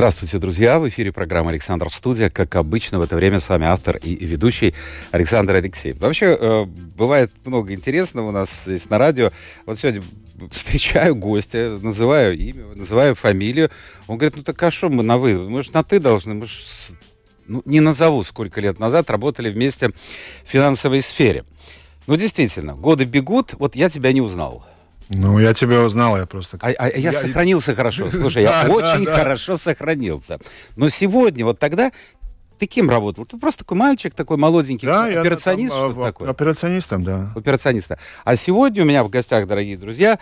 Здравствуйте, друзья! В эфире программа «Александр Студия». Как обычно, в это время с вами автор и ведущий Александр Алексеев. Вообще, э, бывает много интересного у нас здесь на радио. Вот сегодня встречаю гостя, называю имя, называю фамилию. Он говорит, ну так а что мы на «вы»? Мы же на «ты» должны. Мы же, ну, не назову, сколько лет назад работали вместе в финансовой сфере. Ну, действительно, годы бегут, вот я тебя не узнал. Ну, я тебя узнал, я просто... А, а я, я сохранился хорошо. Слушай, я очень хорошо сохранился. Но сегодня, вот тогда, ты кем работал? Ты просто такой мальчик, такой молоденький, Да, операционист, я там, что а, такое? Операционистом, да. Операциониста. А сегодня у меня в гостях, дорогие друзья,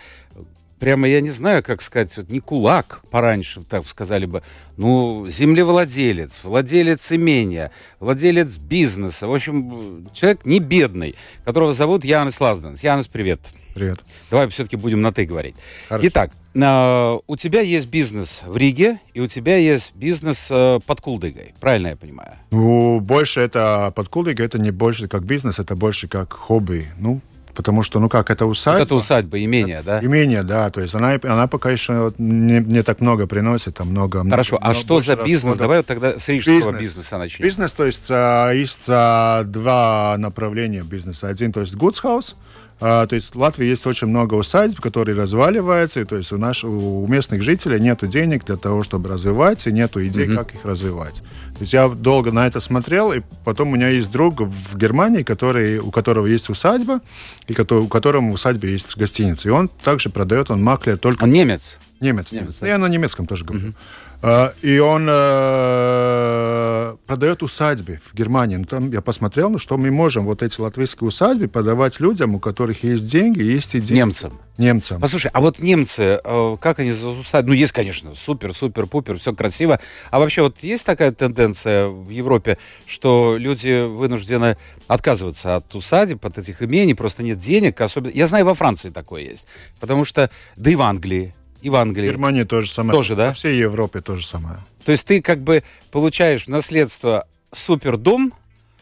прямо, я не знаю, как сказать, вот не кулак, пораньше так сказали бы, ну, землевладелец, владелец имения, владелец бизнеса, в общем, человек не бедный, которого зовут Янис Лазденс. Янис, привет. Привет. Давай все-таки будем на «ты» говорить. Хорошо. Итак, э, у тебя есть бизнес в Риге, и у тебя есть бизнес э, под Кулдыгой. Правильно я понимаю? Ну, больше это под Кулдыгой, это не больше как бизнес, это больше как хобби. Ну, потому что, ну как, это усадьба. Вот это усадьба, имение, да? Имение, да. То есть она, она пока еще не, не так много приносит, там много... Хорошо, много, а что больше за бизнес? расходов. Давай вот тогда с рижского Бизнес. бизнеса начнем. Бизнес, то есть а, есть а, два направления бизнеса. Один, то есть goods house, а, то есть в Латвии есть очень много усадьб, которые разваливаются, и то есть у, наш, у местных жителей нет денег для того, чтобы развивать, и нет идей, как их развивать. То есть я долго на это смотрел, и потом у меня есть друг в Германии, который, у которого есть усадьба, и который, у которого в усадьбе есть гостиница. И он также продает, он маклер только Он немец. Немец, Немец, немец. да? Я на немецком тоже говорю. А, и он э, продает усадьбы в Германии. Ну, там я посмотрел, ну, что мы можем вот эти латвийские усадьбы подавать людям, у которых есть деньги, есть идеи. Немцам. Немцам. Послушай, а вот немцы, э, как они за усадьбу? Ну, есть, конечно, супер, супер, пупер, все красиво. А вообще вот есть такая тенденция в Европе, что люди вынуждены отказываться от усадеб, от этих имений, просто нет денег. Особенно... Я знаю, во Франции такое есть. Потому что, да и в Англии, и в В Англии. Германии то же самое. Тоже, да? Во всей Европе то же самое. То есть ты как бы получаешь в наследство супер дом,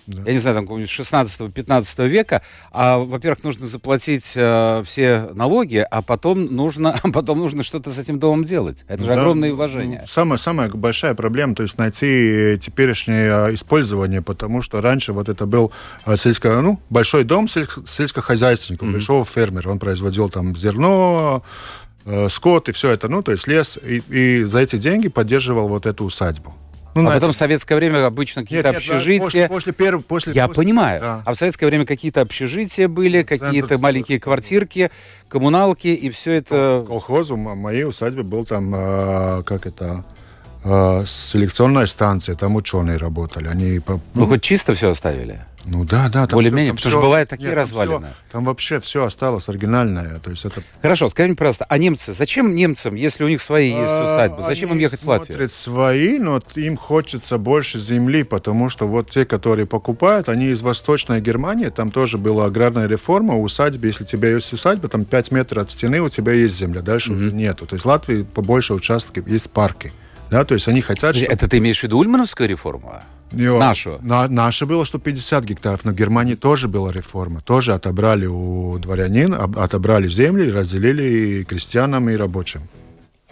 Да. я не знаю, там какого-нибудь 16-15 века, а, во-первых, нужно заплатить э, все налоги, а потом нужно, а потом нужно что-то с этим домом делать. Это же Да, огромные ну, вложения. Самая, самая большая проблема, то есть найти теперешнее а, использование, потому что раньше вот это был а, сельско, ну, большой дом сельско- сельскохозяйственника, большого фермера. Он производил там зерно, э, скот и все это, ну, то есть лес, и, и за эти деньги поддерживал вот эту усадьбу. Ну, а потом это- в советское время обычно какие-то нет, общежития. После, после первого, после, Я после- понимаю. да. А в советское время какие-то общежития были, какие-то маленькие квартирки, коммуналки, и все это... колхозу моей усадьбе был там, а, как это, а, селекционная станция, там ученые работали. Они, по- Вы хоть чисто все оставили? Ну да, да. Более-менее, потому что бывают такие нет, там развалины. всё- Там вообще все осталось оригинальное. То есть это Хорошо, скажи мне, пожалуйста, а немцы, зачем немцам, если у них свои есть усадьбы, зачем им А, ехать в Латвию? смотрят свои, но им хочется больше земли, потому что вот те, которые покупают, они из Восточной Германии, там тоже была аграрная реформа, у усадьбы, если у тебя есть усадьба, там 5 метров от стены у тебя есть земля, дальше уже нету. То есть в Латвии побольше участков есть парки. Да, то есть они хотят, чтобы... Это ты имеешь в виду Ульмановскую реформу? Нашу? На, наша было 150 гектаров, но в Германии тоже была реформа. Тоже отобрали у дворянин, об- отобрали земли, разделили крестьянам и рабочим.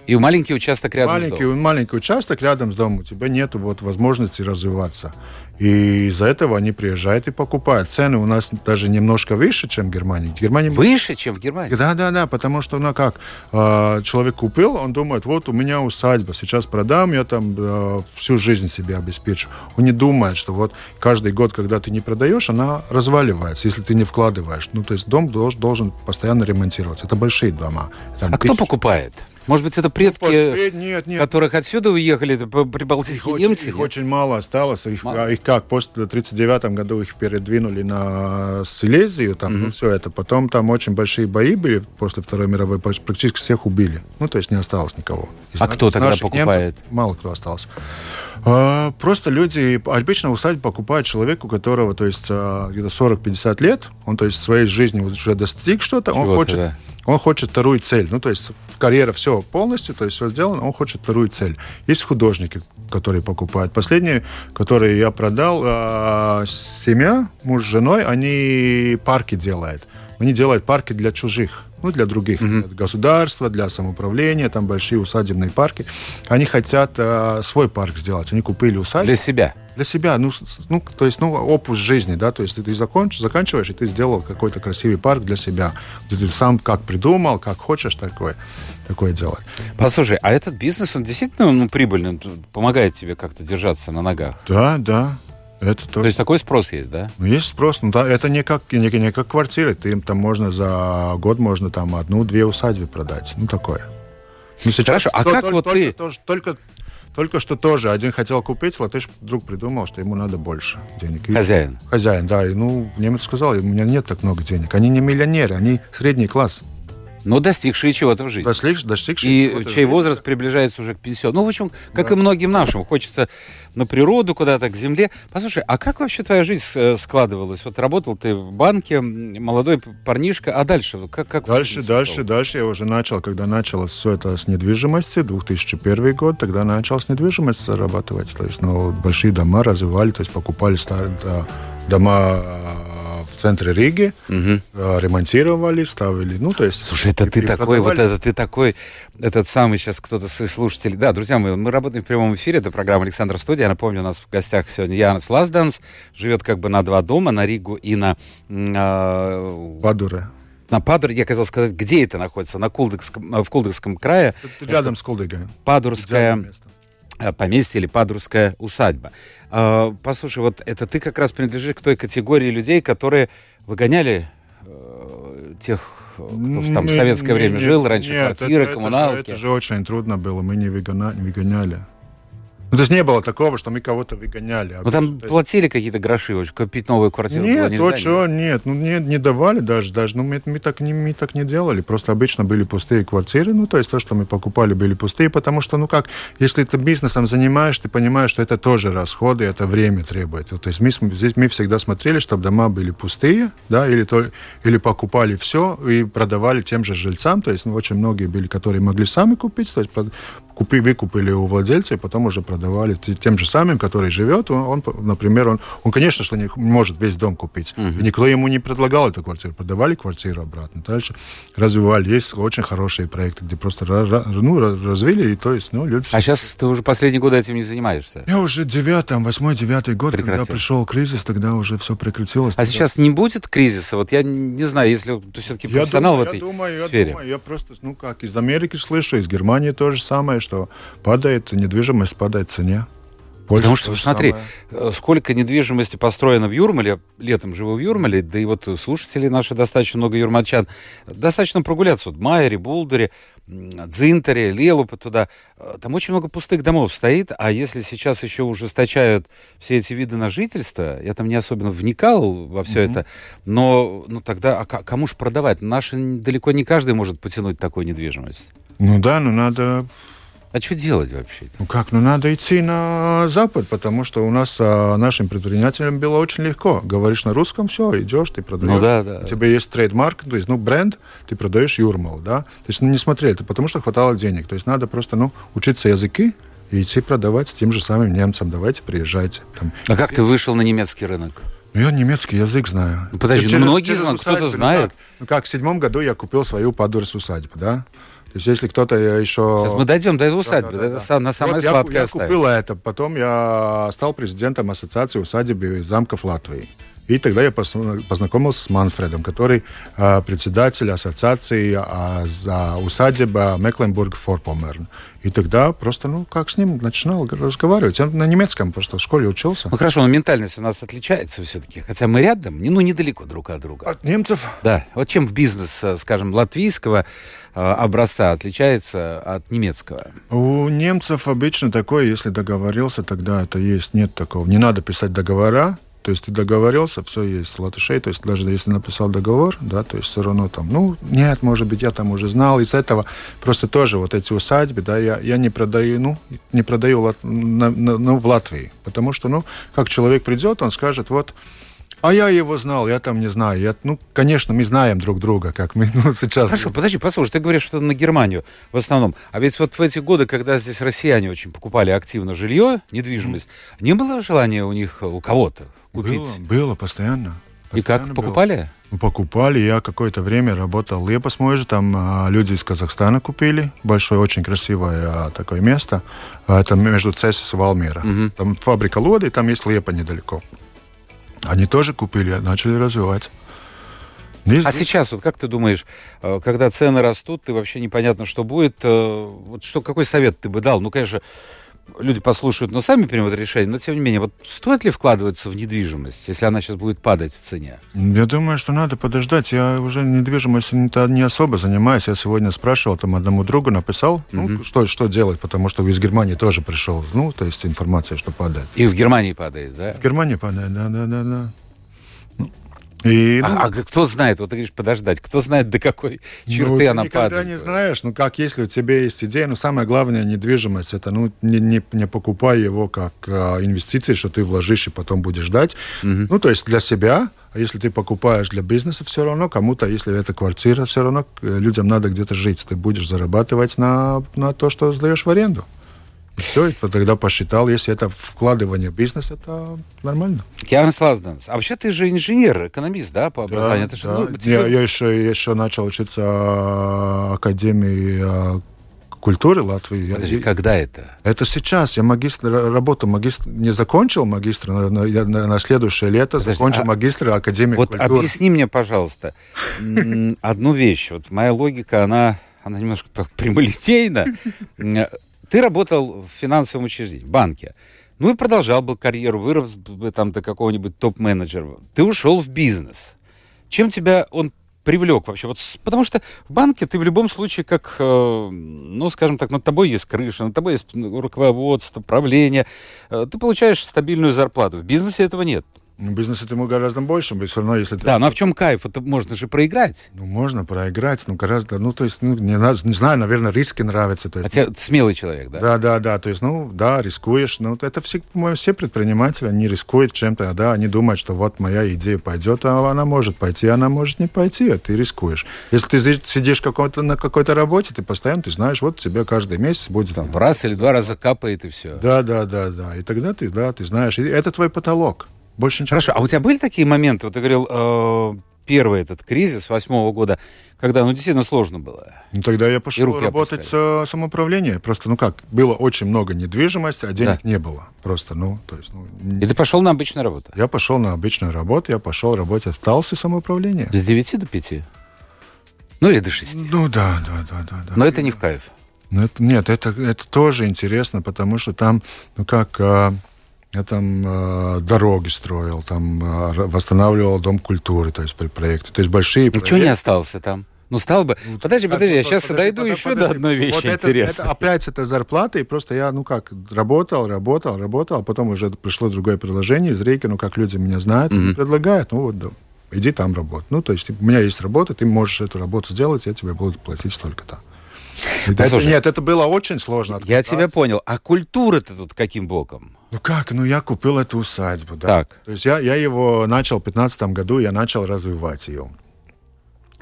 И маленький участок рядом с маленький, домом. маленький участок рядом с домом, у тебя нет вот возможности развиваться. И из-за этого они приезжают и покупают. Цены у нас даже немножко выше, чем в Германии. В Германии Выше, чем в Германии? да, да, да, потому что, ну как, э, человек купил, он думает, вот у меня усадьба, сейчас продам, я там э, всю жизнь себе обеспечу. Он не думает, что вот каждый год, когда ты не продаешь, она разваливается, если ты не вкладываешь. Ну, то есть дом должен, должен постоянно ремонтироваться. Это большие дома. Там А кто тысячи- покупает? Может быть, это предки, Послед- Нет, нет, которых отсюда уехали, это по- их прибалтийские очень, немцы? их очень мало осталось. Их, Мало? а их как, после 1939 году их передвинули на Силезию, там, ну, все это. Потом там очень большие бои были после Второй мировой, практически всех убили. Ну, то есть не осталось никого. Из А на- кто тогда покупает? немцев мало кто остался. А, просто люди, обычно усадьбу покупает человек, у которого, то есть, а, где-то 40-50 лет, он, то есть, своей жизни уже достиг что-то, он хочет, да. он хочет вторую цель. Ну, то есть, карьера все полностью, то есть, все сделано, он хочет вторую цель. Есть художники, которые покупают. Последние, которые я продал, а, семья, муж с женой, они парки делают. Они делают парки для чужих ну, для других mm-hmm. государства, для самоуправления, там большие усадебные парки. Они хотят э, свой парк сделать. Они купили усадьбу. Для себя? Для себя. Ну, ну, то есть, ну, опус жизни, да, то есть ты законч, заканчиваешь, и ты сделал какой-то красивый парк для себя, где ты сам как придумал, как хочешь, такое, такое делать. Послушай, а этот бизнес, он действительно ну, прибыльный, помогает тебе как-то держаться на ногах? Да, да. Это то, то есть такой спрос есть, да? Ну, есть спрос, но да, это не как, не, не как квартиры. Ты там можно за год можно там одну-две усадьбы продать. Ну, такое. Ну, сейчас Хорошо, а то, как то, вот только, ты... Только, только, только что тоже один хотел купить, латыш вдруг придумал, что ему надо больше денег. Хозяин? Хозяин, да. И, ну, немец сказал, у меня нет так много денег. Они не миллионеры, они средний класс. Но достигшие чего-то в жизни. Достиг, достигшие И чей возраст приближается уже к пенсиону. Ну, в общем, как да. и многим нашим. Хочется на природу, куда-то к земле. Послушай, а как вообще твоя жизнь э, складывалась? Вот работал ты в банке, молодой парнишка, а дальше? Как, как дальше, дальше, стало? дальше я уже начал, когда началось все это с недвижимости, 2001 год, тогда начал с недвижимостью зарабатывать. То есть, ну, большие дома развивали, то есть покупали старые дома в центре Риги, угу. ремонтировали, ставили, ну, то есть... Слушай, это ты такой, вот это ты такой, этот самый сейчас кто-то из слушателей... Да, друзья мои, мы работаем в прямом эфире, это программа Александра Студия, я напомню, у нас в гостях сегодня Янс Лазданс, живет как бы на два дома, на Ригу и на... Э, Падуре на Падур, я хотел сказать, где это находится, на Кулдыкском, в Кулдыкском крае. Это рядом это с Кулдыгой. Падурская поместье или Падурская усадьба. А, послушай, вот это ты как раз принадлежишь к той категории людей, которые выгоняли э, тех, кто там в советское время не, жил, раньше нет, квартиры, это, коммуналки. Это же, это же очень трудно было, мы не выгоняли. Ну, то есть не было такого, что мы кого-то выгоняли. А ну, там есть... платили какие-то гроши, купить новую квартиру Нет, было то, что, нет, ну, не, не давали даже, даже, ну, мы, мы, так не, мы так не делали, просто обычно были пустые квартиры, ну, то есть то, что мы покупали, были пустые, потому что, ну, как, если ты бизнесом занимаешь, ты понимаешь, что это тоже расходы, это время требует. То есть мы, здесь мы всегда смотрели, чтобы дома были пустые, да, или, то, или покупали все и продавали тем же жильцам, то есть, ну, очень многие были, которые могли сами купить, то есть купи, выкупили у владельца и потом уже продавали тем же самым, который живет. Он, он например, он, он, конечно, что не может весь дом купить. Uh-huh. Никто ему не предлагал эту квартиру. Продавали квартиру обратно. Дальше развивали. Есть очень хорошие проекты, где просто ну, развили, и то есть, ну, люди... А сейчас ты уже последние годы этим не занимаешься? Я уже девятый, восьмой, девятый год, Прекратил. когда пришел кризис, тогда уже все прекратилось. А тогда... сейчас не будет кризиса? Вот я не знаю, если ты все-таки профессионал я в этой думаю, сфере. Я думаю, я просто, ну как, из Америки слышу, из Германии то же самое, что падает недвижимость, падает цене. Больше Потому что, смотри, самое. Э, сколько недвижимости построено в Юрмале, летом живу в Юрмале, да и вот слушатели наши достаточно много юрмальчан, достаточно прогуляться, вот Майере, Булдере, Дзинтере, Лелупа туда, э, там очень много пустых домов стоит, а если сейчас еще ужесточают все эти виды на жительство, я там не особенно вникал во все mm-hmm. это, но ну тогда, а кому же продавать? Наши далеко не каждый может потянуть такую недвижимость. Ну да, ну надо а что делать вообще? Ну как, ну надо идти на Запад, потому что у нас а, нашим предпринимателям было очень легко. Говоришь на русском, все, идешь, ты продаешь. Ну да, да. У тебя есть трейдмарк, то есть, ну, бренд, ты продаешь Юрмал, да. То есть, ну, не смотри, это потому что хватало денег. То есть, надо просто, ну, учиться языки, и идти продавать тем же самым немцам. Давайте, приезжайте. Там. А как ты вышел на немецкий рынок? Ну, я немецкий язык знаю. Подожди, ну, многие знают, кто-то знает. Ну как, ну, как в седьмом году я купил свою Падурс усадьбу, да? То есть, если кто-то еще... Сейчас мы дойдем до усадьбы, да, да, да, это да. на самое вот сладкое я, я купил это, потом я стал президентом Ассоциации усадеб и замков Латвии. И тогда я познакомился с Манфредом, который э, председатель ассоциации э, за усадьба Мекленбург-Форпомерн. И тогда просто, ну, как с ним начинал разговаривать. Он на немецком просто в школе учился. Ну, хорошо, но ментальность у нас отличается все-таки. Хотя мы рядом, ну, недалеко друг от друга. От немцев? Да. Вот чем в бизнес, э, скажем, латвийского э, образца отличается от немецкого? У немцев обычно такое, если договорился, тогда это есть. Нет такого. Не надо писать договора, То есть ты договорился, все есть латышей, то есть даже если написал договор, да, то есть все равно там, ну, нет, может быть, я там уже знал, из этого просто тоже вот эти усадьбы, да, я, я не продаю, ну, не продаю на, на, ну, в Латвии, потому что, ну, как человек придет, он скажет, вот, а я его знал, я там не знаю. Я, ну, конечно, мы знаем друг друга, как мы ну, сейчас. Хорошо, подожди, послушай, ты говоришь, что на Германию в основном. А ведь вот в эти годы, когда здесь россияне очень покупали активно жилье, недвижимость, mm. не было желания у них, у кого-то купить? Было, было постоянно. постоянно И как, было. покупали? Ну, покупали. Я какое-то время работал Лепос Мойже, там а, люди из Казахстана купили. Большое, очень красивое а, такое место. А, это между Цесис и Валмера. Mm-hmm. Там фабрика Лоды, там есть Лепа недалеко. Они тоже купили, начали развивать. Здесь, а сейчас, вот как ты думаешь, э, когда цены растут, ты вообще непонятно, что будет. Э, вот что, какой совет ты бы дал? Ну, конечно, люди послушают, но сами примут решение. Но, тем не менее, вот стоит ли вкладываться в недвижимость, если она сейчас будет падать в цене? Я думаю, что надо подождать. Я уже недвижимостью не, не особо занимаюсь. Я сегодня спрашивал, там одному другу написал, ну, mm что, что делать, потому что из Германии тоже пришел, ну, то есть информация, что падает. И в Германии падает, да? В Германии падает, да, да, да, да. И, ну, а, а кто знает, вот ты говоришь, подождать, кто знает, до какой черты ну, она ты никогда падает? не знаешь, ну как, если у тебя есть идея, ну самое главное, недвижимость, это, ну, не, не, не покупай его как а, инвестиции, что ты вложишь и потом будешь ждать. Угу. Ну, то есть для себя, а если ты покупаешь для бизнеса, все равно кому-то, если это квартира, все равно э, людям надо где-то жить. Ты будешь зарабатывать на, на то, что сдаешь в аренду. Все, тогда посчитал, если это вкладывание в бизнес, это нормально. Кианс Лазденс. А вообще ты же инженер, экономист, да, по образованию? Да, да. ну, тебе... я, я еще, еще начал учиться в Академии культуры Латвии. Подожди, я, когда это? Это сейчас. Я магистр, работу магистр, не закончил магистр, но я на, на следующее лето Подожди, закончил а, магистр Академии вот культуры. Вот объясни мне, пожалуйста, одну вещь. Вот моя логика, она, она немножко прямолитейна. Ты работал в финансовом учреждении, в банке. Ну и продолжал бы карьеру, вырос бы там до какого-нибудь топ-менеджера. Ты ушел в бизнес. Чем тебя он привлек вообще? Вот, потому что в банке ты в любом случае как, э, ну, скажем так, над тобой есть крыша, над тобой есть руководство, правление. Э, ты получаешь стабильную зарплату. В бизнесе этого нет. Ну, бизнес этому гораздо больше, все равно, если... Да, но а в чем кайф? Это можно же проиграть. Ну, можно проиграть, но гораздо, ну, то есть, ну, не, не знаю, наверное, риски нравятся. То есть, а тебе смелый человек, да? Да, да, да, то есть, ну, да, рискуешь, но это все, по-моему, все предприниматели, они рискуют чем-то, да, они думают, что вот моя идея пойдет, а она может пойти, она может не пойти, а ты рискуешь. Если ты сидишь какой-то, на какой-то работе, ты постоянно, ты знаешь, вот тебе каждый месяц будет... Там, раз или два раза капает, и все. Да, да, да, да, и тогда ты, да, ты знаешь, и это твой потолок. Больше ничего. Хорошо, а у тебя были такие моменты, вот ты говорил, э, первый этот кризис восьмого года, когда, ну, действительно сложно было? Ну, тогда я пошел работать с самоуправлением. Просто, ну как, было очень много недвижимости, а денег да. не было. Просто, ну, то есть... Ну, И ты пошел на обычную работу? Я пошел на обычную работу, я пошел работать в Талсе самоуправление. С 9 до 5? Ну, или до 6? Ну, да, да, да, да. да. Но это не в кайф? Ну, это, нет, это, это тоже интересно, потому что там, ну как... Я там э, дороги строил, там э, восстанавливал дом культуры, то есть при. То есть большие Ничего проекты. не остался там? Ну, стал бы... Ну, подожди, подожди, я сейчас подожди, дойду подожди, еще подожди. до одной вещи вот интересной. Это, опять это зарплата, и просто я, ну как, работал, работал, работал, а потом уже пришло другое предложение из Рейки, ну как люди меня знают, mm-hmm. предлагают, ну вот, да, иди там работать. Ну, то есть у меня есть работа, ты можешь эту работу сделать, я тебе буду платить столько-то. Это, нет, это было очень сложно. Я тебя понял. А культура-то тут каким боком? Ну как? Ну я купил эту усадьбу, да. Так. То есть я, я его начал в 2015 году, я начал развивать ее.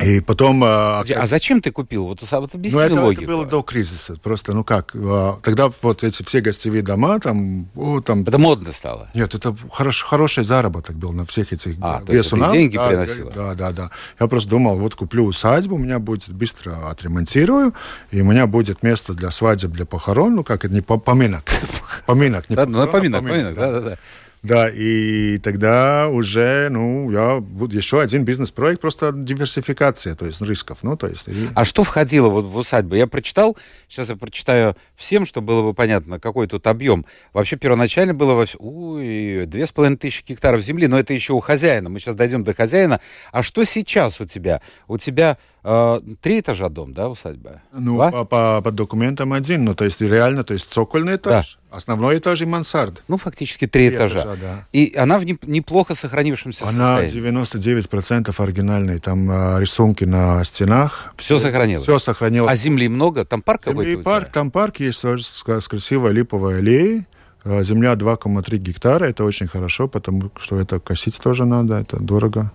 И потом... А, а зачем ты купил? Вот, вот объясни ну, это, логику. это было до кризиса. Просто, ну как, а, тогда вот эти все гостевые дома, там... О, там это модно стало? Нет, это хорош, хороший заработок был на всех этих а, то есть это деньги да, приносило? Да, да, да. Я просто думал, вот куплю усадьбу, у меня будет быстро отремонтирую, и у меня будет место для свадеб, для похорон, ну как, это не поминок. Поминок, не похорон, поминок, поминок, да, да, да. Да, и тогда уже, ну, я буду еще один бизнес-проект, просто диверсификация, то есть рисков, ну, то есть... А что входило вот в усадьбу? Я прочитал, сейчас я прочитаю всем, чтобы было бы понятно, какой тут объем. Вообще первоначально было, во... Ой, две с половиной тысячи гектаров земли, но это еще у хозяина. Мы сейчас дойдем до хозяина. А что сейчас у тебя? У тебя три этажа дом, да, усадьба? Ну, по, по, по документам один, ну, то есть реально, то есть цокольный этаж, да. основной этаж и мансард. Ну, фактически три, три этажа. этажа да. И она в неплохо сохранившемся она состоянии. Она 99% оригинальной, там э, рисунки на стенах. Все сохранилось? Все сохранилось. А земли много? Там парк земли какой-то? парк, там парк есть с, с красивой липовой аллеей. Э, Земля 2,3 гектара, это очень хорошо, потому что это косить тоже надо, это дорого.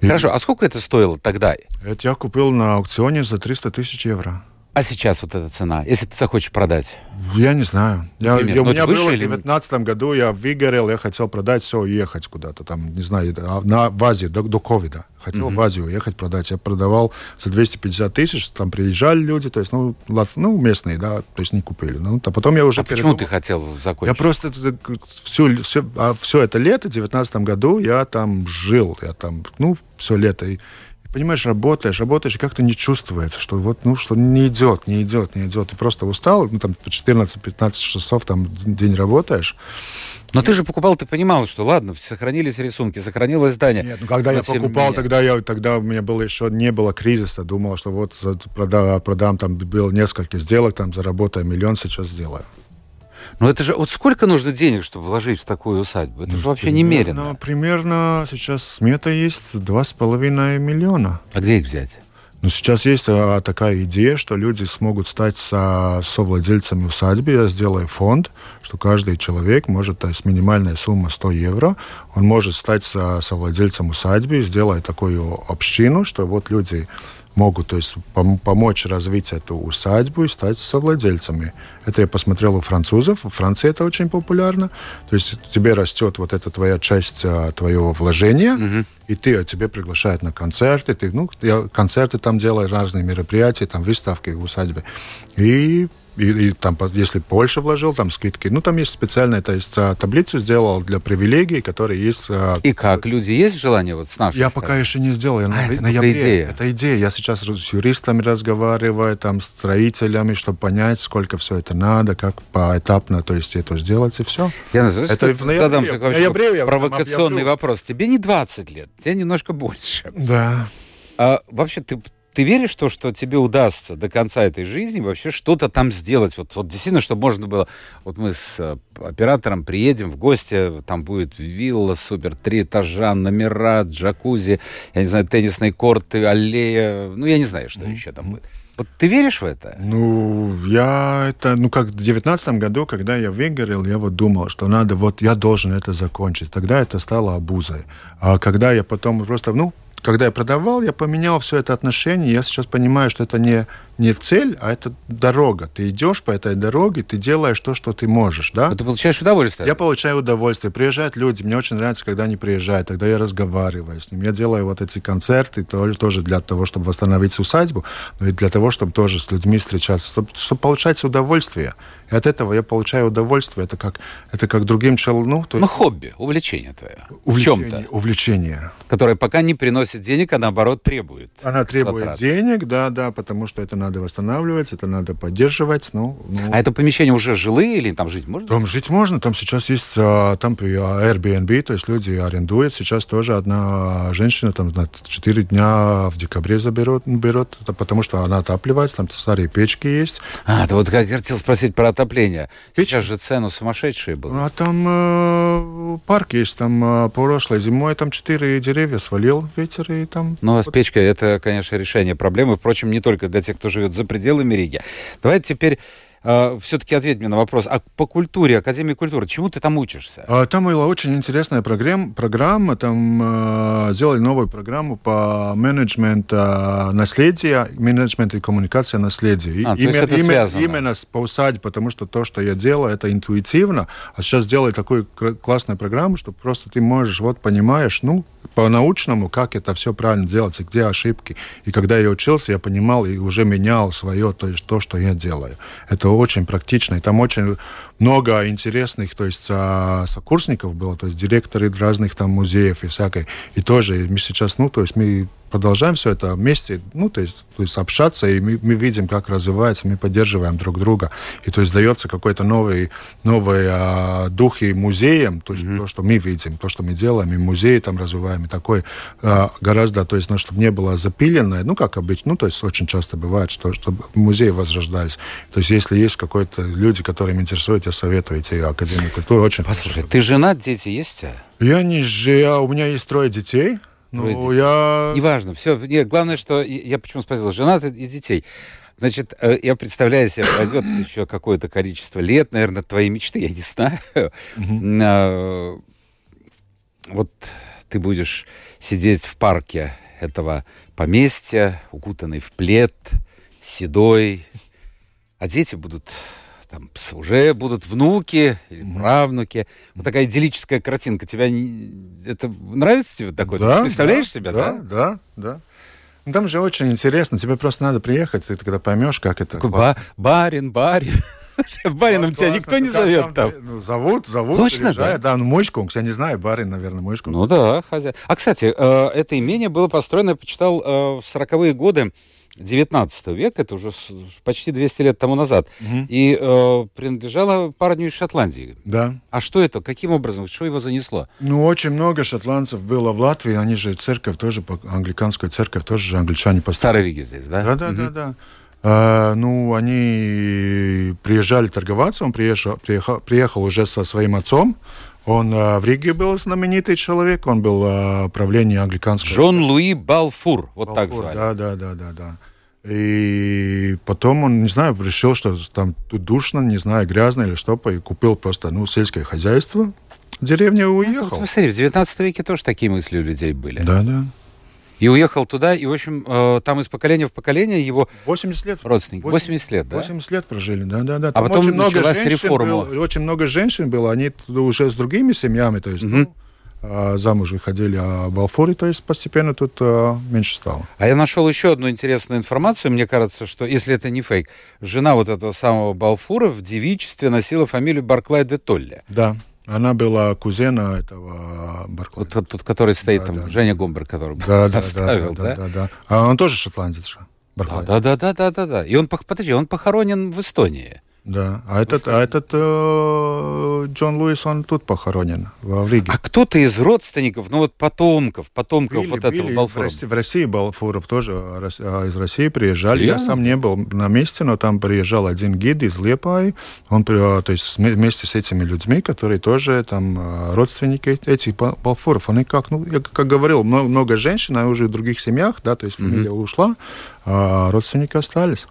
Хорошо, а сколько это стоило тогда? Это я купил на аукционе за 300 тысяч евро. А сейчас вот эта цена, если ты захочешь продать? Я не знаю. Я, Например, я, у ну, меня было в или... 2019 году, я выгорел, я хотел продать все и ехать куда-то там, не знаю, на, в Азию, до, до ковида. Хотел uh-huh. в Азию ехать продать. Я продавал за 250 тысяч, там приезжали люди, то есть, ну, ну местные, да, то есть не купили. Ну, а потом я уже... А передумал... почему ты хотел закончить? Я просто все, а все это лето, в 2019 году, я там жил, я там, ну, все лето. И, понимаешь, работаешь, работаешь, и как-то не чувствуется, что вот, ну, что не идет, не идет, не идет. Ты просто устал, ну, там, по 14-15 часов там день работаешь. Но ты же покупал, ты понимал, что ладно, сохранились рисунки, сохранилось здание. Нет, ну когда я покупал, тогда я, тогда у меня было еще не было кризиса, думал, что вот продам, продам там было несколько сделок, там заработаю миллион, сейчас сделаю. Но это же, вот сколько нужно денег, чтобы вложить в такую усадьбу? Это ну, же вообще примерно, немерено. Примерно сейчас смета есть 2,5 миллиона. А где их взять? Ну, сейчас есть а, такая идея, что люди смогут стать со, совладельцами усадьбы. Я сделаю фонд, что каждый человек может, то есть минимальная сумма 100 евро, он может стать со, совладельцем усадьбы, сделать такую общину, что вот люди могут то есть, пом- помочь развить эту усадьбу и стать совладельцами. Это я посмотрел у французов. В Франции это очень популярно. То есть тебе растет вот эта твоя часть а, твоего вложения, угу. и ты, а, тебе приглашают на концерты. Ты, ну, я концерты там делаю, разные мероприятия, там выставки в усадьбе. И и, и там, если больше вложил, там скидки. Ну, там есть специальная, то есть а, таблицу сделал для привилегий, которые есть. А, и как? Люди есть желание вот с нашей Я стороны? пока еще не сделал. Я а, на, это ноябре. идея. Это идея. Я сейчас с юристами разговариваю, там, с строителями, чтобы понять, сколько все это надо, как поэтапно, то есть это сделать, и все. Я назову, это в ноябре, задам такой ноябре, я провокационный вопрос. Тебе не 20 лет, тебе немножко больше. Да. А, вообще, ты ты веришь в то, что тебе удастся до конца этой жизни вообще что-то там сделать? Вот, вот действительно, чтобы можно было... Вот мы с э, оператором приедем в гости, там будет вилла супер, три этажа, номера, джакузи, я не знаю, теннисные корты, аллея, ну, я не знаю, что mm-hmm. еще там будет. Вот ты веришь в это? Ну, я это, ну, как в девятнадцатом году, когда я выгорел, я вот думал, что надо, вот я должен это закончить. Тогда это стало обузой. А когда я потом просто, ну, когда я продавал, я поменял все это отношение. Я сейчас понимаю, что это не, не цель, а это дорога. Ты идешь по этой дороге, ты делаешь то, что ты можешь, да? Но ты получаешь удовольствие? Я получаю удовольствие. Приезжают люди. Мне очень нравится, когда они приезжают. Тогда я разговариваю с ними. Я делаю вот эти концерты тоже, для того, чтобы восстановить усадьбу, но и для того, чтобы тоже с людьми встречаться, чтобы, чтобы получать удовольствие. И от этого я получаю удовольствие. Это как, это как другим человеком. Ну, то... ну, хобби, увлечение твое. Увлечение, в чем-то. Увлечение. Которое пока не приносит денег, а наоборот требует. Она требует затрат. денег, да, да, потому что это надо восстанавливать, это надо поддерживать. Ну, ну... А это помещение уже жилые или там жить можно? Там жить можно. Там сейчас есть а, там Airbnb, то есть люди арендуют. Сейчас тоже одна женщина там на 4 дня в декабре заберет, берет, потому что она отапливается, там старые печки есть. А, ты вот как хотел спросить про отопления. Сейчас же цены сумасшедшие были. А там э, парк есть, там э, прошлой зимой там четыре деревья свалил ветер и там... Ну, а с печкой это, конечно, решение проблемы. Впрочем, не только для тех, кто живет за пределами Риги. Давайте теперь Uh, все-таки ответь мне на вопрос. А по культуре, Академии культуры, чему ты там учишься? Uh, там была очень интересная программа. программа там uh, сделали новую программу по менеджменту наследия, менеджмент и коммуникация наследия. А, именно, это именно, именно по усадьбе, потому что то, что я делаю, это интуитивно. А сейчас делаю такую классную программу, что просто ты можешь, вот понимаешь, ну, по-научному, как это все правильно делать, и где ошибки. И когда я учился, я понимал и уже менял свое, то есть то, что я делаю. Это очень практично. И там очень много интересных, то есть а, сокурсников было, то есть директоры разных там музеев и всякой. И тоже мы сейчас, ну, то есть мы продолжаем все это вместе, ну, то есть, то есть общаться, и мы, мы видим, как развивается, мы поддерживаем друг друга. И то есть дается какой-то новый, новый а, дух и музеям, то, mm-hmm. то, что мы видим, то, что мы делаем, и музеи там развиваем, и такой а, гораздо, то есть, ну, чтобы не было запиленное, ну, как обычно, ну, то есть очень часто бывает, что чтобы музеи возрождались. То есть если есть какой-то люди, которым интересует, я советую идти в Академию культуры. Очень Послушай, ты женат, дети есть у тебя? Я не же, у меня есть трое детей. Ну, я... Неважно, все. Нет, главное, что я почему спросил, женат и детей. Значит, э, я представляю себе, пройдет еще какое-то количество лет, наверное, твои мечты, я не знаю. Вот ты будешь сидеть в парке этого поместья, укутанный в плед, седой, а дети будут там уже будут внуки или правнуки. Вот такая идиллическая картинка. Тебя это нравится тебе такое? Да, ты представляешь да, себя, да? Да, да, да. Ну, там же очень интересно. Тебе просто надо приехать, ты тогда поймешь, как это. Такой ба- барин, барин. Барином тебя никто не зовет там. Ну, зовут, зовут. Точно, да? Да, ну мой шкункс, я не знаю, барин, наверное, мой шкункс. Ну да, хозяин. А, кстати, э, это имение было построено, я почитал, э, в 40-е годы 19 века, это уже почти 200 лет тому назад, угу. и э, принадлежало парню из Шотландии. Да. А что это? Каким образом? Что его занесло? Ну, очень много шотландцев было в Латвии, они же церковь тоже, англиканскую церковь тоже же англичане поставили. Старый Риге здесь, да? Да, да, угу. да, да. А, ну, они приезжали торговаться, он приехал, приехал, приехал уже со своим отцом, он э, в Риге был знаменитый человек, он был э, правление англиканского... Джон Луи Балфур, вот Балфур, так звали. Да, да, да, да, да. И потом он, не знаю, решил, что там тут душно, не знаю, грязно или что, и купил просто, ну, сельское хозяйство, деревня ну, уехал. Ну, смотри, в 19 веке тоже такие мысли у людей были. Да, да. И уехал туда, и, в общем, э, там из поколения в поколение его 80 лет. родственники. 80, 80 лет, да? 80 лет прожили, да, да, да. А потом очень много женщин реформа. Было, очень много женщин было, они уже с другими семьями, то есть, угу. ну, замуж выходили, а в Алфоре, то есть постепенно тут а, меньше стало. А я нашел еще одну интересную информацию. Мне кажется, что, если это не фейк, жена вот этого самого Балфура в девичестве носила фамилию Барклай де Толле. Да. Она была кузена этого Барклая. Вот тот, тот который стоит да, там, да, Женя Гомбер, который да, да, оставил, да, да? Да, да, да. А он тоже шотландец же, Барклай. Да, да, да, да, да, да. И он, подожди, он похоронен в Эстонии. Да, а этот, а этот э, Джон Луис, он тут похоронен, в Риге. А кто-то из родственников, ну вот потомков, потомков были, вот этого были Балфура? В России, в России Балфуров тоже а, из России приезжали. Серьезно? Я сам не был на месте, но там приезжал один гид из Лепай. Он, то есть вместе с этими людьми, которые тоже там а, родственники этих Балфуров. Они как, ну, я как говорил, много, много женщин, а уже в других семьях, да, то есть фамилия mm-hmm. ушла, а родственники остались.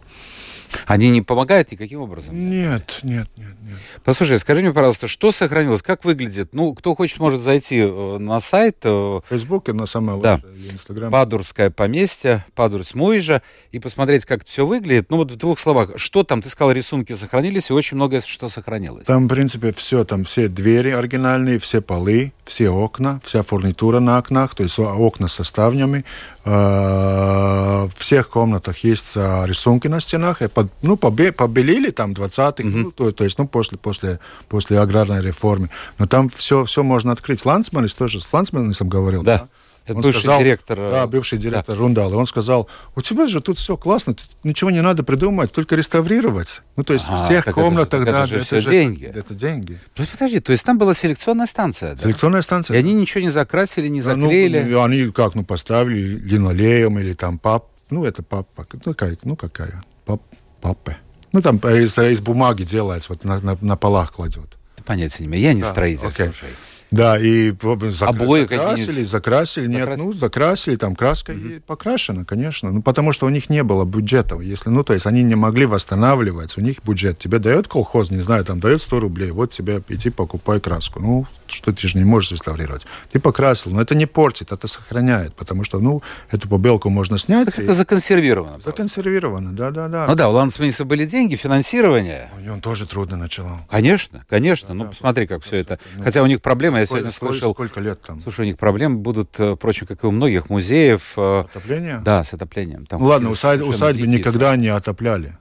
Они не помогают никаким образом? Нет, нет, нет, нет. Послушай, скажи мне, пожалуйста, что сохранилось, как выглядит? Ну, кто хочет, может зайти э, на сайт. В э, Фейсбуке, на самое да. лучшее, Инстаграм. Падурское поместье, Падурс Муижа, и посмотреть, как это все выглядит. Ну, вот в двух словах, что там, ты сказал, рисунки сохранились, и очень многое что сохранилось. Там, в принципе, все, там все двери оригинальные, все полы, все окна, вся фурнитура на окнах, то есть окна со ставнями. Э, в всех комнатах есть рисунки на стенах, ну, побелили там 20-х, угу. ну, то, то есть, ну, после, после, после аграрной реформы. Но там все, все можно открыть. С Лансманис тоже, с Лансманисом говорил, да? да? Это он бывший сказал, директор. Да, бывший директор да. Рундал. И он сказал, у тебя же тут все классно, ничего не надо придумать, только реставрировать. Ну, то есть а, в всех комнатах... Это, да, это же это все же, деньги. Это деньги. Ну, подожди, то есть там была селекционная станция, да? Селекционная станция. И они ничего не закрасили, не заклеили? Ну, они как, ну, поставили линолеем или там пап... Ну, это папа... Ну, какая? Ну, какая? Пап, папа. Ну, там из, из бумаги делается, вот на, на, на полах кладет. Понятия не имею. Я не да, строитель, okay. слушай. Да, и закра- Обои закрасили, закрасили, нет, закрасили? ну, закрасили, там краска угу. и покрашена, конечно. Ну, потому что у них не было бюджета, если, ну, то есть они не могли восстанавливать, у них бюджет. Тебе дает колхоз, не знаю, там дает 100 рублей, вот тебе иди покупай краску. Ну, что ты же не можешь реставрировать. Ты покрасил, но это не портит, это сохраняет, потому что, ну, эту побелку можно снять. Это и... законсервировано. Законсервировано, да-да-да. Ну да, у Лансмейса были деньги, финансирование. У него тоже трудно начало. Конечно, конечно. Да, ну, да, посмотри, как все это. Ну, Хотя у них проблемы, я сегодня слышал... Сколько лет там? Слушай, у них проблемы будут, э, впрочем, как и у многих музеев. Э, Отопление? Да, с отоплением. Там ну ладно, усадьбы, усадьбы никогда не отопляли.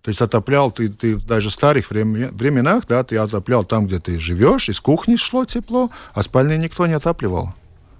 То То есть отоплял ты, ты даже в старых временах, да, ты отоплял там, где ты живешь, из кухни шло тепло, а спальни никто не отапливал.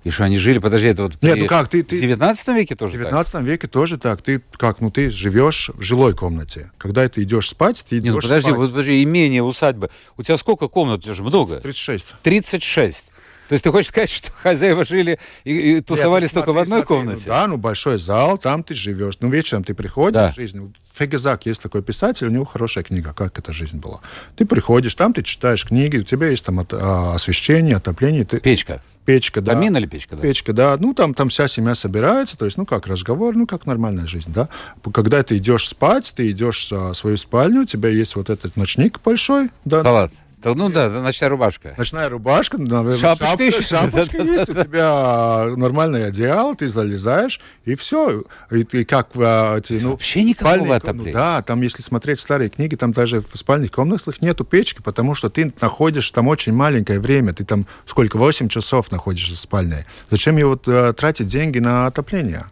И что, они жили, подожди, это вот Нет, ну как, ты, ты... в 19 веке тоже В 19 так? веке тоже так. Ты как, ну ты живешь в жилой комнате. Когда ты идешь спать, ты идешь Нет, ну, подожди, спать. подожди, имение, усадьба. У тебя сколько комнат? У тебя же много. 36. 36. То есть ты хочешь сказать, что хозяева жили и, и тусовались Нет, ну, только смотри, в одной смотри, комнате? Ну, да, ну большой зал, там ты живешь. Ну вечером ты приходишь да. жизнь. Фегезак есть такой писатель, у него хорошая книга, как эта жизнь была. Ты приходишь, там ты читаешь книги, у тебя есть там от, а, освещение, отопление. Ты... Печка. Печка, да. Камин или печка, да? Печка, да. Ну, там, там вся семья собирается, то есть, ну, как разговор, ну, как нормальная жизнь, да. Когда ты идешь спать, ты идешь в свою спальню, у тебя есть вот этот ночник большой, да. Халат. То, ну да, ночная рубашка. Ночная рубашка, шапочка, шапка, еще. шапочка есть, у тебя нормальное одеяло, ты залезаешь, и все. И ты как... А, эти, ну, вообще никакого спальни, отопления? Ну, да, там, если смотреть старые книги, там даже в спальных комнатах нету печки, потому что ты находишь там очень маленькое время, ты там сколько, 8 часов находишься в спальне. Зачем его uh, тратить деньги на отопление?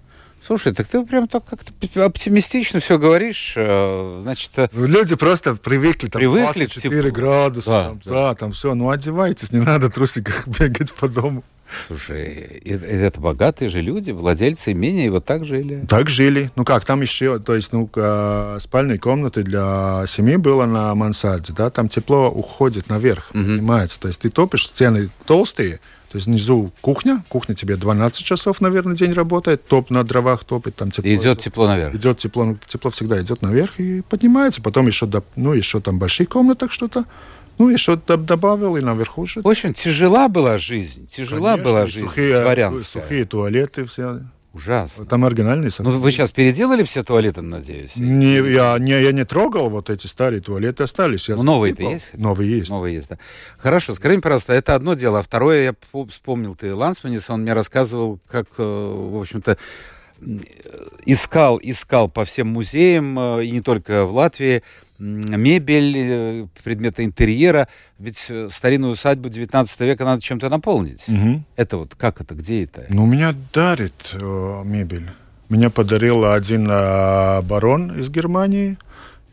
Слушай, так ты прям так как-то оптимистично все говоришь. Э, значит, э, люди просто привыкли, там привыкли 24 теплу. градуса, да, там, да. да, там все. Ну одевайтесь, не надо трусиках бегать по дому. Слушай, это богатые же люди, владельцы имения, и вот так жили? Так жили. Ну как, там еще, то есть, ну, спальной комнаты для семьи было на мансарде, да, там тепло уходит наверх, угу. понимаете? То есть ты топишь, стены толстые, то есть внизу кухня, кухня тебе 12 часов, наверное, день работает, топ на дровах топит, там тепло. И идет тепло наверх. Идет тепло, тепло всегда идет наверх и поднимается. Потом еще, ну, еще там больших комнатах что-то. Ну, еще добавил и наверху же. В общем, тяжела была жизнь, тяжела Конечно, была жизнь сухие, дворянская. Сухие туалеты все. Ужасно. Там оригинальный состав. Ну, вы сейчас переделали все туалеты, надеюсь? Не, я, не, я не трогал, вот эти старые туалеты остались. ну, новые-то есть? Новые есть. Новые есть, да. Хорошо, скажи мне, пожалуйста, это одно дело. А второе, я вспомнил, ты Лансманис, он мне рассказывал, как, э, в общем-то, искал, искал по всем музеям, э, и не только в Латвии, мебель, э, предметы интерьера. Ведь э, старинную усадьбу 19 века надо чем-то наполнить. Угу. Это вот как это, где это? Ну, меня дарит э, мебель. Меня подарил один э, барон из Германии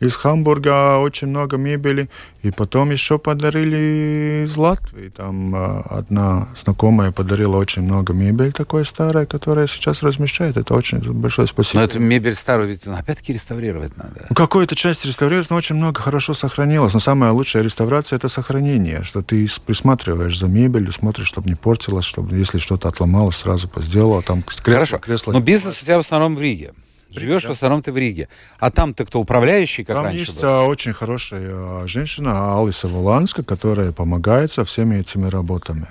из Хамбурга очень много мебели. И потом еще подарили из Латвии. Там э, одна знакомая подарила очень много мебели такой старой, которая сейчас размещает. Это очень большое спасибо. Но эту мебель старую ведь ну, опять-таки реставрировать надо. Ну, какую-то часть реставрируется, но очень много хорошо сохранилось. Но самая лучшая реставрация – это сохранение, что ты присматриваешь за мебелью, смотришь, чтобы не портилось, чтобы если что-то отломалось, сразу сделала. Там кресло, Хорошо, кресло но бизнес у тебя в основном в Риге. Живешь да. в основном ты в Риге. А там ты кто, управляющий, как там раньше есть был? А, очень хорошая а, женщина, Алиса Воланска, которая помогает со всеми этими работами.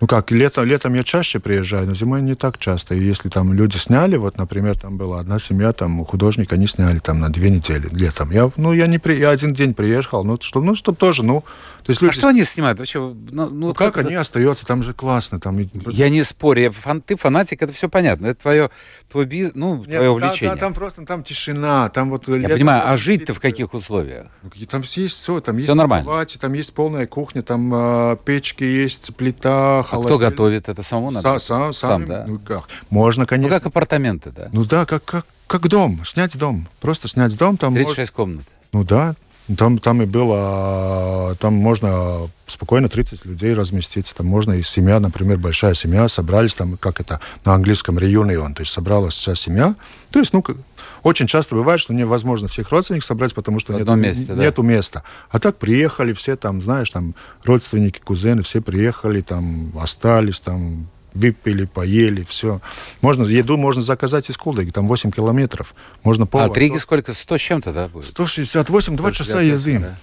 Ну как, летом, летом я чаще приезжаю, но зимой не так часто. И если там люди сняли, вот, например, там была одна семья, там художник, они сняли там на две недели летом. Я, ну, я не при, я один день приехал, ну, чтобы, ну, чтобы тоже, ну, то есть люди... А что они снимают вообще? Ну, ну, ну как, как они остаются, там же классно. Там... Я не спорю, я, фан, ты фанатик, это все понятно. Это твое, твой биз... ну, Нет, твое увлечение. Да, да, там просто там тишина, там вот... Я понимаю, а жить-то в каких условиях? Ну, там есть все, там все есть нормально. кровати, там есть полная кухня, там э, печки есть, плита, холодильник. А кто готовит? Это самому надо? Сам, сам, сам да? Ну, как? Можно, конечно. Ну, как апартаменты, да? Ну да, как, как, как дом, снять дом. Просто снять дом. Там 36 может... комнат. Ну да, там, там и было, там можно спокойно 30 людей разместить. Там можно и семья, например, большая семья, собрались там, как это на английском реюнион, то есть собралась вся семья. То есть, ну, очень часто бывает, что невозможно всех родственников собрать, потому что нет, месте, нету да? места. А так приехали все там, знаешь, там родственники, кузены, все приехали, там остались, там выпили, поели, все. Можно, еду можно заказать из Кулдыги, там 8 километров. Можно пол. А от Риги сколько? 100 с чем-то, да, будет? 168, 2 часа езды. Да.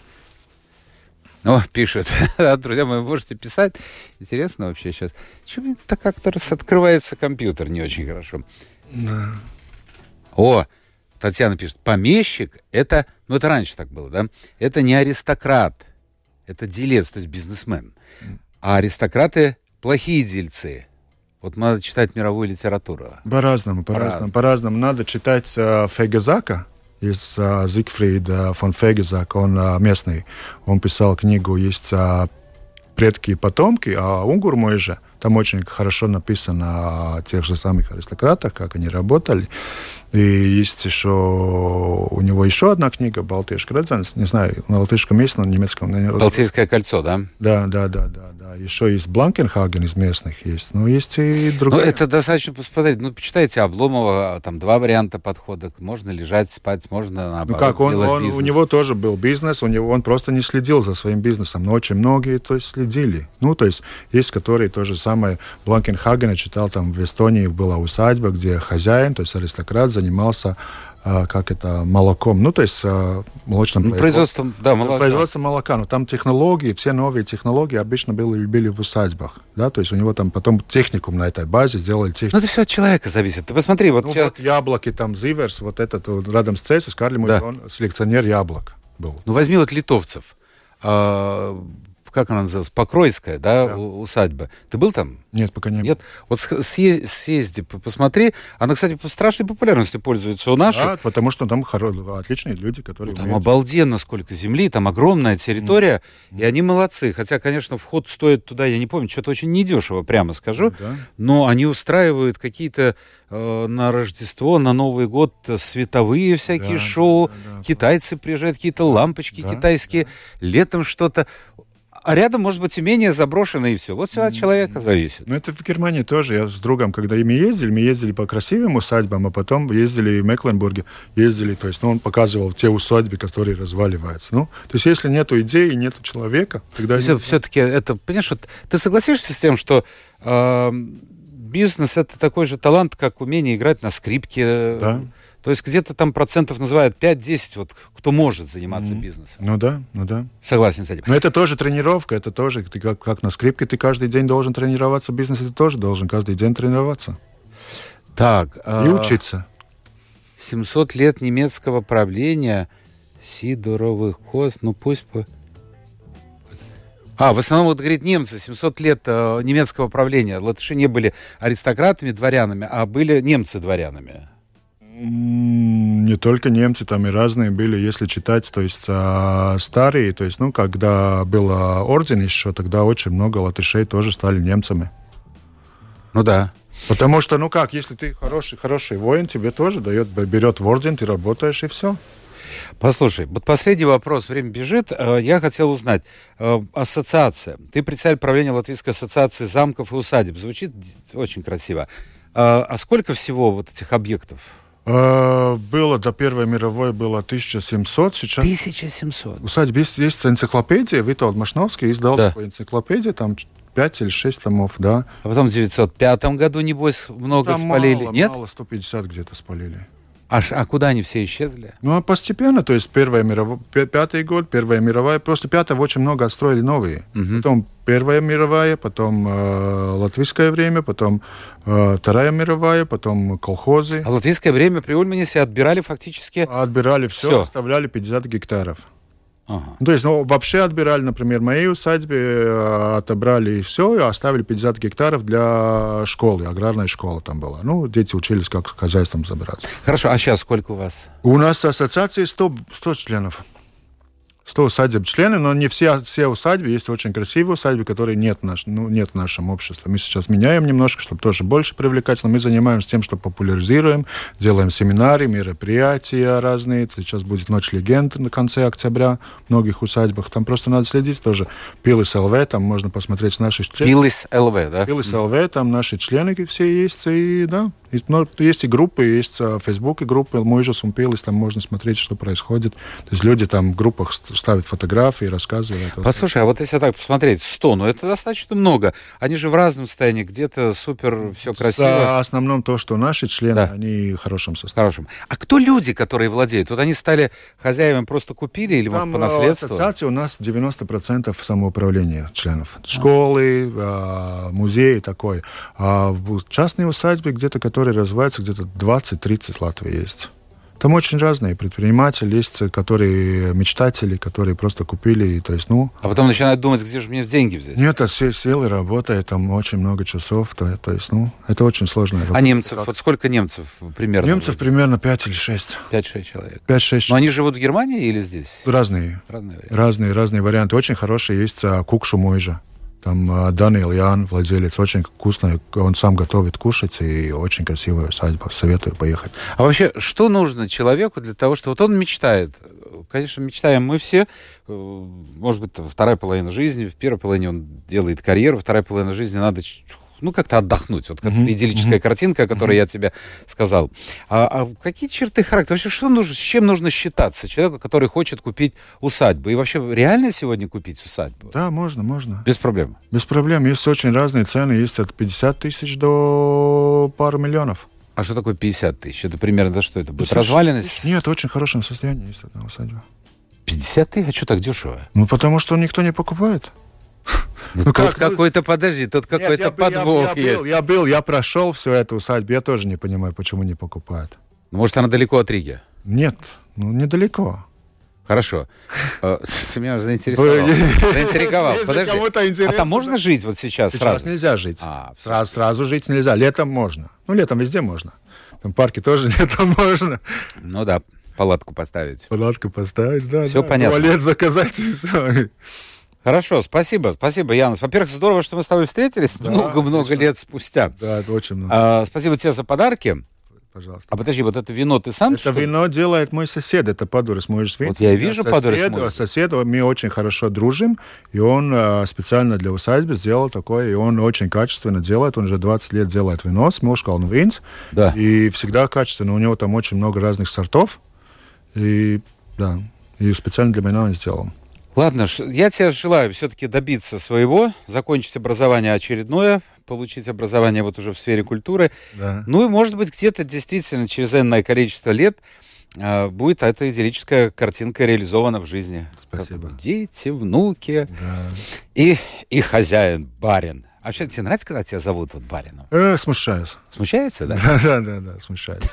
О, пишет. Друзья мои, можете писать. Интересно вообще сейчас. Чего так как-то раз открывается компьютер не очень хорошо. Да. О, Татьяна пишет, помещик это, ну это раньше так было, да? Это не аристократ, это делец, то есть бизнесмен. А аристократы плохие дельцы. Вот надо читать мировую литературу. По-разному, по-разному. По-разному. Надо читать э, Фегезака из э, Зигфрида фон Фегезак. Он э, местный. Он писал книгу, есть э, предки и потомки, а Унгур мой же, там очень хорошо написано о тех же самых аристократах, как они работали. И есть еще у него еще одна книга «Балтийский Редзенс». Не знаю, на латышском есть, на немецком. Балтийское кольцо, да? Да, да, да, да, да. Еще есть Бланкенхаген из местных есть. Но есть и другие. Ну, это достаточно посмотреть. Ну, почитайте Обломова, там два варианта подхода. Можно лежать, спать, можно наоборот, Ну как, он, он, у него тоже был бизнес, у него он просто не следил за своим бизнесом, но очень многие то есть, следили. Ну, то есть есть, которые то же самое, Бланкенхагена читал, там в Эстонии была усадьба, где хозяин, то есть аристократ, занимался а, как это, молоком, ну, то есть а, молочным Ну, производством, да, молока. Производство молока, но там технологии, все новые технологии обычно были, были в усадьбах, да, то есть у него там потом техникум на этой базе сделали Ну, техникум. это все от человека зависит. Ты посмотри, вот Ну, сейчас... вот яблоки, там, Зиверс, вот этот вот, рядом с Цельсис, Карли Да. он селекционер яблок был. Ну, возьми вот литовцев. А, как она называлась? Покройская, да, Да. усадьба. Ты был там? Нет, пока не Нет? Вот съезди, п- посмотри. Она, кстати, по страшной популярностью пользуется у наших. Да, потому что там отличные люди, которые Ну, там умеют. обалденно сколько земли, там огромная территория, и они молодцы. Хотя, конечно, вход стоит туда, я не помню, что-то очень недешево, прямо скажу. Да. Но они устраивают какие-то э, на Рождество, на Новый год световые всякие Да, шоу. да, да, да. Китайцы приезжают, какие-то лампочки Да, китайские. Летом что-то. А рядом, может быть, имение заброшенное и все. Вот все от человека зависит. Ну, это в Германии тоже. Я с другом, когда мы ездили, мы ездили по красивым усадьбам, а потом ездили в Мекленбурге, ездили, то есть, ну, он показывал те усадьбы, которые разваливаются. Ну, то есть, если нету идеи, нету человека, тогда... Все, все-таки это, понимаешь, вот ты согласишься с тем, что э, бизнес это такой же талант, как умение играть на скрипке. Да. То есть где-то там процентов называют 5-10, вот кто может заниматься бизнесом. Ну да, ну да. Согласен с этим. Но это тоже тренировка, это тоже, ты как, как на скрипке ты каждый день должен тренироваться, бизнес ты тоже должен каждый день тренироваться Так, и э, учиться. 700 лет немецкого правления Сидоровых коз, ну пусть по... А, в основном, вот говорит, немцы, 700 лет э, немецкого правления. Латыши не были аристократами, дворянами, а были немцы дворянами. Не только немцы, там и разные были, если читать, то есть а, старые, то есть, ну, когда был а, орден еще, тогда очень много латышей тоже стали немцами. Ну да. Потому что, ну как, если ты хороший, хороший воин, тебе тоже дает, берет в орден, ты работаешь и все. Послушай, вот последний вопрос, время бежит. Э, Я хотел узнать. э, Ассоциация. Ты председатель правления Латвийской ассоциации замков и усадеб. Звучит очень красиво. А а сколько всего вот этих объектов? А, Было до Первой мировой было 1700, сейчас 1700. Усадьба есть, есть энциклопедия, Виталд Машновский издал Да. такую энциклопедию, там 5 или 6 томов, да. А потом в 905 году, небось, много Там спалили. мало, Нет? мало, 150 где-то спалили. А, а куда они все исчезли? Ну, а постепенно, то есть Первая мировая, пятый год, Первая мировая, просто пятого очень много отстроили новые. Потом Первая мировая, потом э, латвийское время, потом э, Вторая мировая, потом колхозы. А латвийское время при Ульманисе отбирали фактически... Отбирали все, Всё. оставляли 50 гектаров. Ага. Ну, то есть, ну, вообще отбирали, например, моей усадьбе, э, отобрали все и оставили 50 гектаров для школы, аграрная школа там была. Ну, дети учились, как хозяйством забираться. Хорошо, а сейчас сколько у вас? У нас ассоциации 100, 100 членов. 100 усадеб члены, но не все, все усадьбы. Есть очень красивые усадьбы, которые нет, в наш, ну, нет в нашем обществе. Мы сейчас меняем немножко, чтобы тоже больше привлекать, но мы занимаемся тем, что популяризируем, делаем семинары, мероприятия разные. Сейчас будет Ночь легенд на конце октября в многих усадьбах. Там просто надо следить тоже. Пилы СЛВ, там можно посмотреть наши члены. Пилыс ЛВ, да? Пилы СЛВ, там наши члены все есть, и да. И, ну, есть и группы, есть в Фейсбуке группы, мой же Сумпилис, там можно смотреть, что происходит. То есть люди там в группах ст- ставят фотографии, рассказывают. Послушай, а вот если так посмотреть, 100, ну это достаточно много. Они же в разном состоянии, где-то супер, все красиво. В основном то, что наши члены, Да. они в хорошем состоянии. Хорошим. А кто люди, которые владеют? Вот они стали хозяевами, просто купили или, может, Там по э, наследству? ассоциации у нас 90% самоуправления членов. Школы, э, музеи такой. А в частные усадьбы, где-то, которые развиваются, где-то 20-30 Латвии есть. Там очень разные предприниматели есть, которые мечтатели, которые просто купили, и, то есть, ну, А потом начинают думать, где же мне деньги взять? нет, а все силы работает, там очень много часов, то, то есть, ну, это очень сложная работа. А немцев? Вот сколько немцев примерно? Немцев примерно 5 или 6. 5-6 человек. 5-6 Но они живут в Германии или здесь? разные. Разное время. Разные, разные варианты. Очень хорошие есть а, кукшу мойжа. Там э, Даниил Ян, владелец, очень вкусно, он сам готовит кушать, и очень красивая усадьба. Советую поехать. А вообще, что нужно человеку для того, что вот он мечтает? Конечно, мечтаем мы все. Э, может быть, вторая половина жизни, в первой половине он делает карьеру, вторая половина жизни надо ну, как-то отдохнуть. Вот как mm-hmm. идиллическая mm-hmm. картинка, о которой mm-hmm. я тебе сказал. А, а какие черты характера? Вообще, что нужно, с чем нужно считаться человеку, который хочет купить усадьбу? И вообще, реально сегодня купить усадьбу? Да, можно, можно. Без проблем? Без проблем. Есть очень разные цены. Есть от 50 тысяч до пару миллионов. А что такое 50 тысяч? Это примерно что это будет? Разваленность? Нет, очень хорошем состоянии есть одна усадьба. 50 тысяч? А что так дешево? Ну, потому что никто не покупает. Ну, тут как, какой-то, подожди, тут какой-то подвох я, я, есть. Был, я был, я прошел всю эту усадьбу, я тоже не понимаю, почему не покупают. Ну, может, она далеко от Риги? Нет, ну, недалеко. Хорошо. Э, ты меня заинтересовал. Заинтриговал. Подожди. А там можно жить вот сейчас? Сейчас нельзя жить. А, сразу, сразу жить нельзя. Летом можно. Ну, летом везде можно. Там парки тоже летом можно. Ну да, палатку поставить. Палатку поставить, да. Все понятно. Туалет заказать и все. Хорошо, спасибо, спасибо, Янус. Во-первых, здорово, что мы с тобой встретились много-много да, лет спустя. Да, это очень много. А, спасибо тебе за подарки. Пожалуйста. А подожди, вот это вино ты сам? Это вино делает мой сосед, это Падурис мой свин. Вот я вижу сосед, Падурис Сосед, мы очень хорошо дружим, и он а, специально для усадьбы сделал такое, и он очень качественно делает, он уже 20 лет делает вино, Смилшкалн Винс, да. и всегда качественно, у него там очень много разных сортов, и да, и специально для меня он сделал. Ладно, я тебе желаю все-таки добиться своего, закончить образование очередное, получить образование вот уже в сфере культуры. Да. Ну и, может быть, где-то действительно через энное количество лет э, будет эта идиллическая картинка реализована в жизни. Спасибо. Дети, внуки да. и, и хозяин, барин. А вообще, тебе нравится, когда тебя зовут вот барину? Э, смущаюсь. Смущается, да? Да, да, да, да смущаюсь.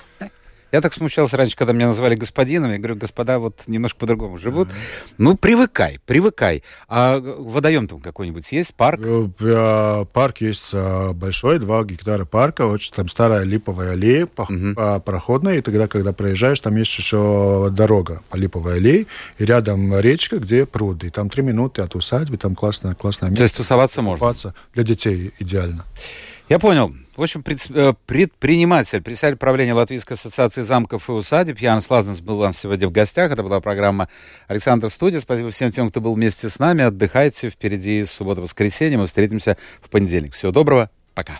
Я так смущался раньше, когда меня называли господином. Я говорю, господа вот немножко по-другому живут. Ну, привыкай, привыкай. А водоем там какой-нибудь есть, парк? Э, парк есть э, большой, два гектара парка, очень там старая липовая аллея проходная, и тогда, когда проезжаешь, там есть еще дорога по липовой аллее, и рядом речка, где пруды. И там три минуты от усадьбы, там классное, классное место. То есть тусоваться можно? Тусоваться для детей идеально. Я понял. В общем, э, предприниматель, председатель правления Латвийской ассоциации замков и усадеб Ян Слазнес был у нас сегодня в гостях. Это была программа Александр Студия. Спасибо всем тем, кто был вместе с нами. Отдыхайте. Впереди суббота-воскресенье. Мы встретимся в понедельник. Всего доброго. Пока.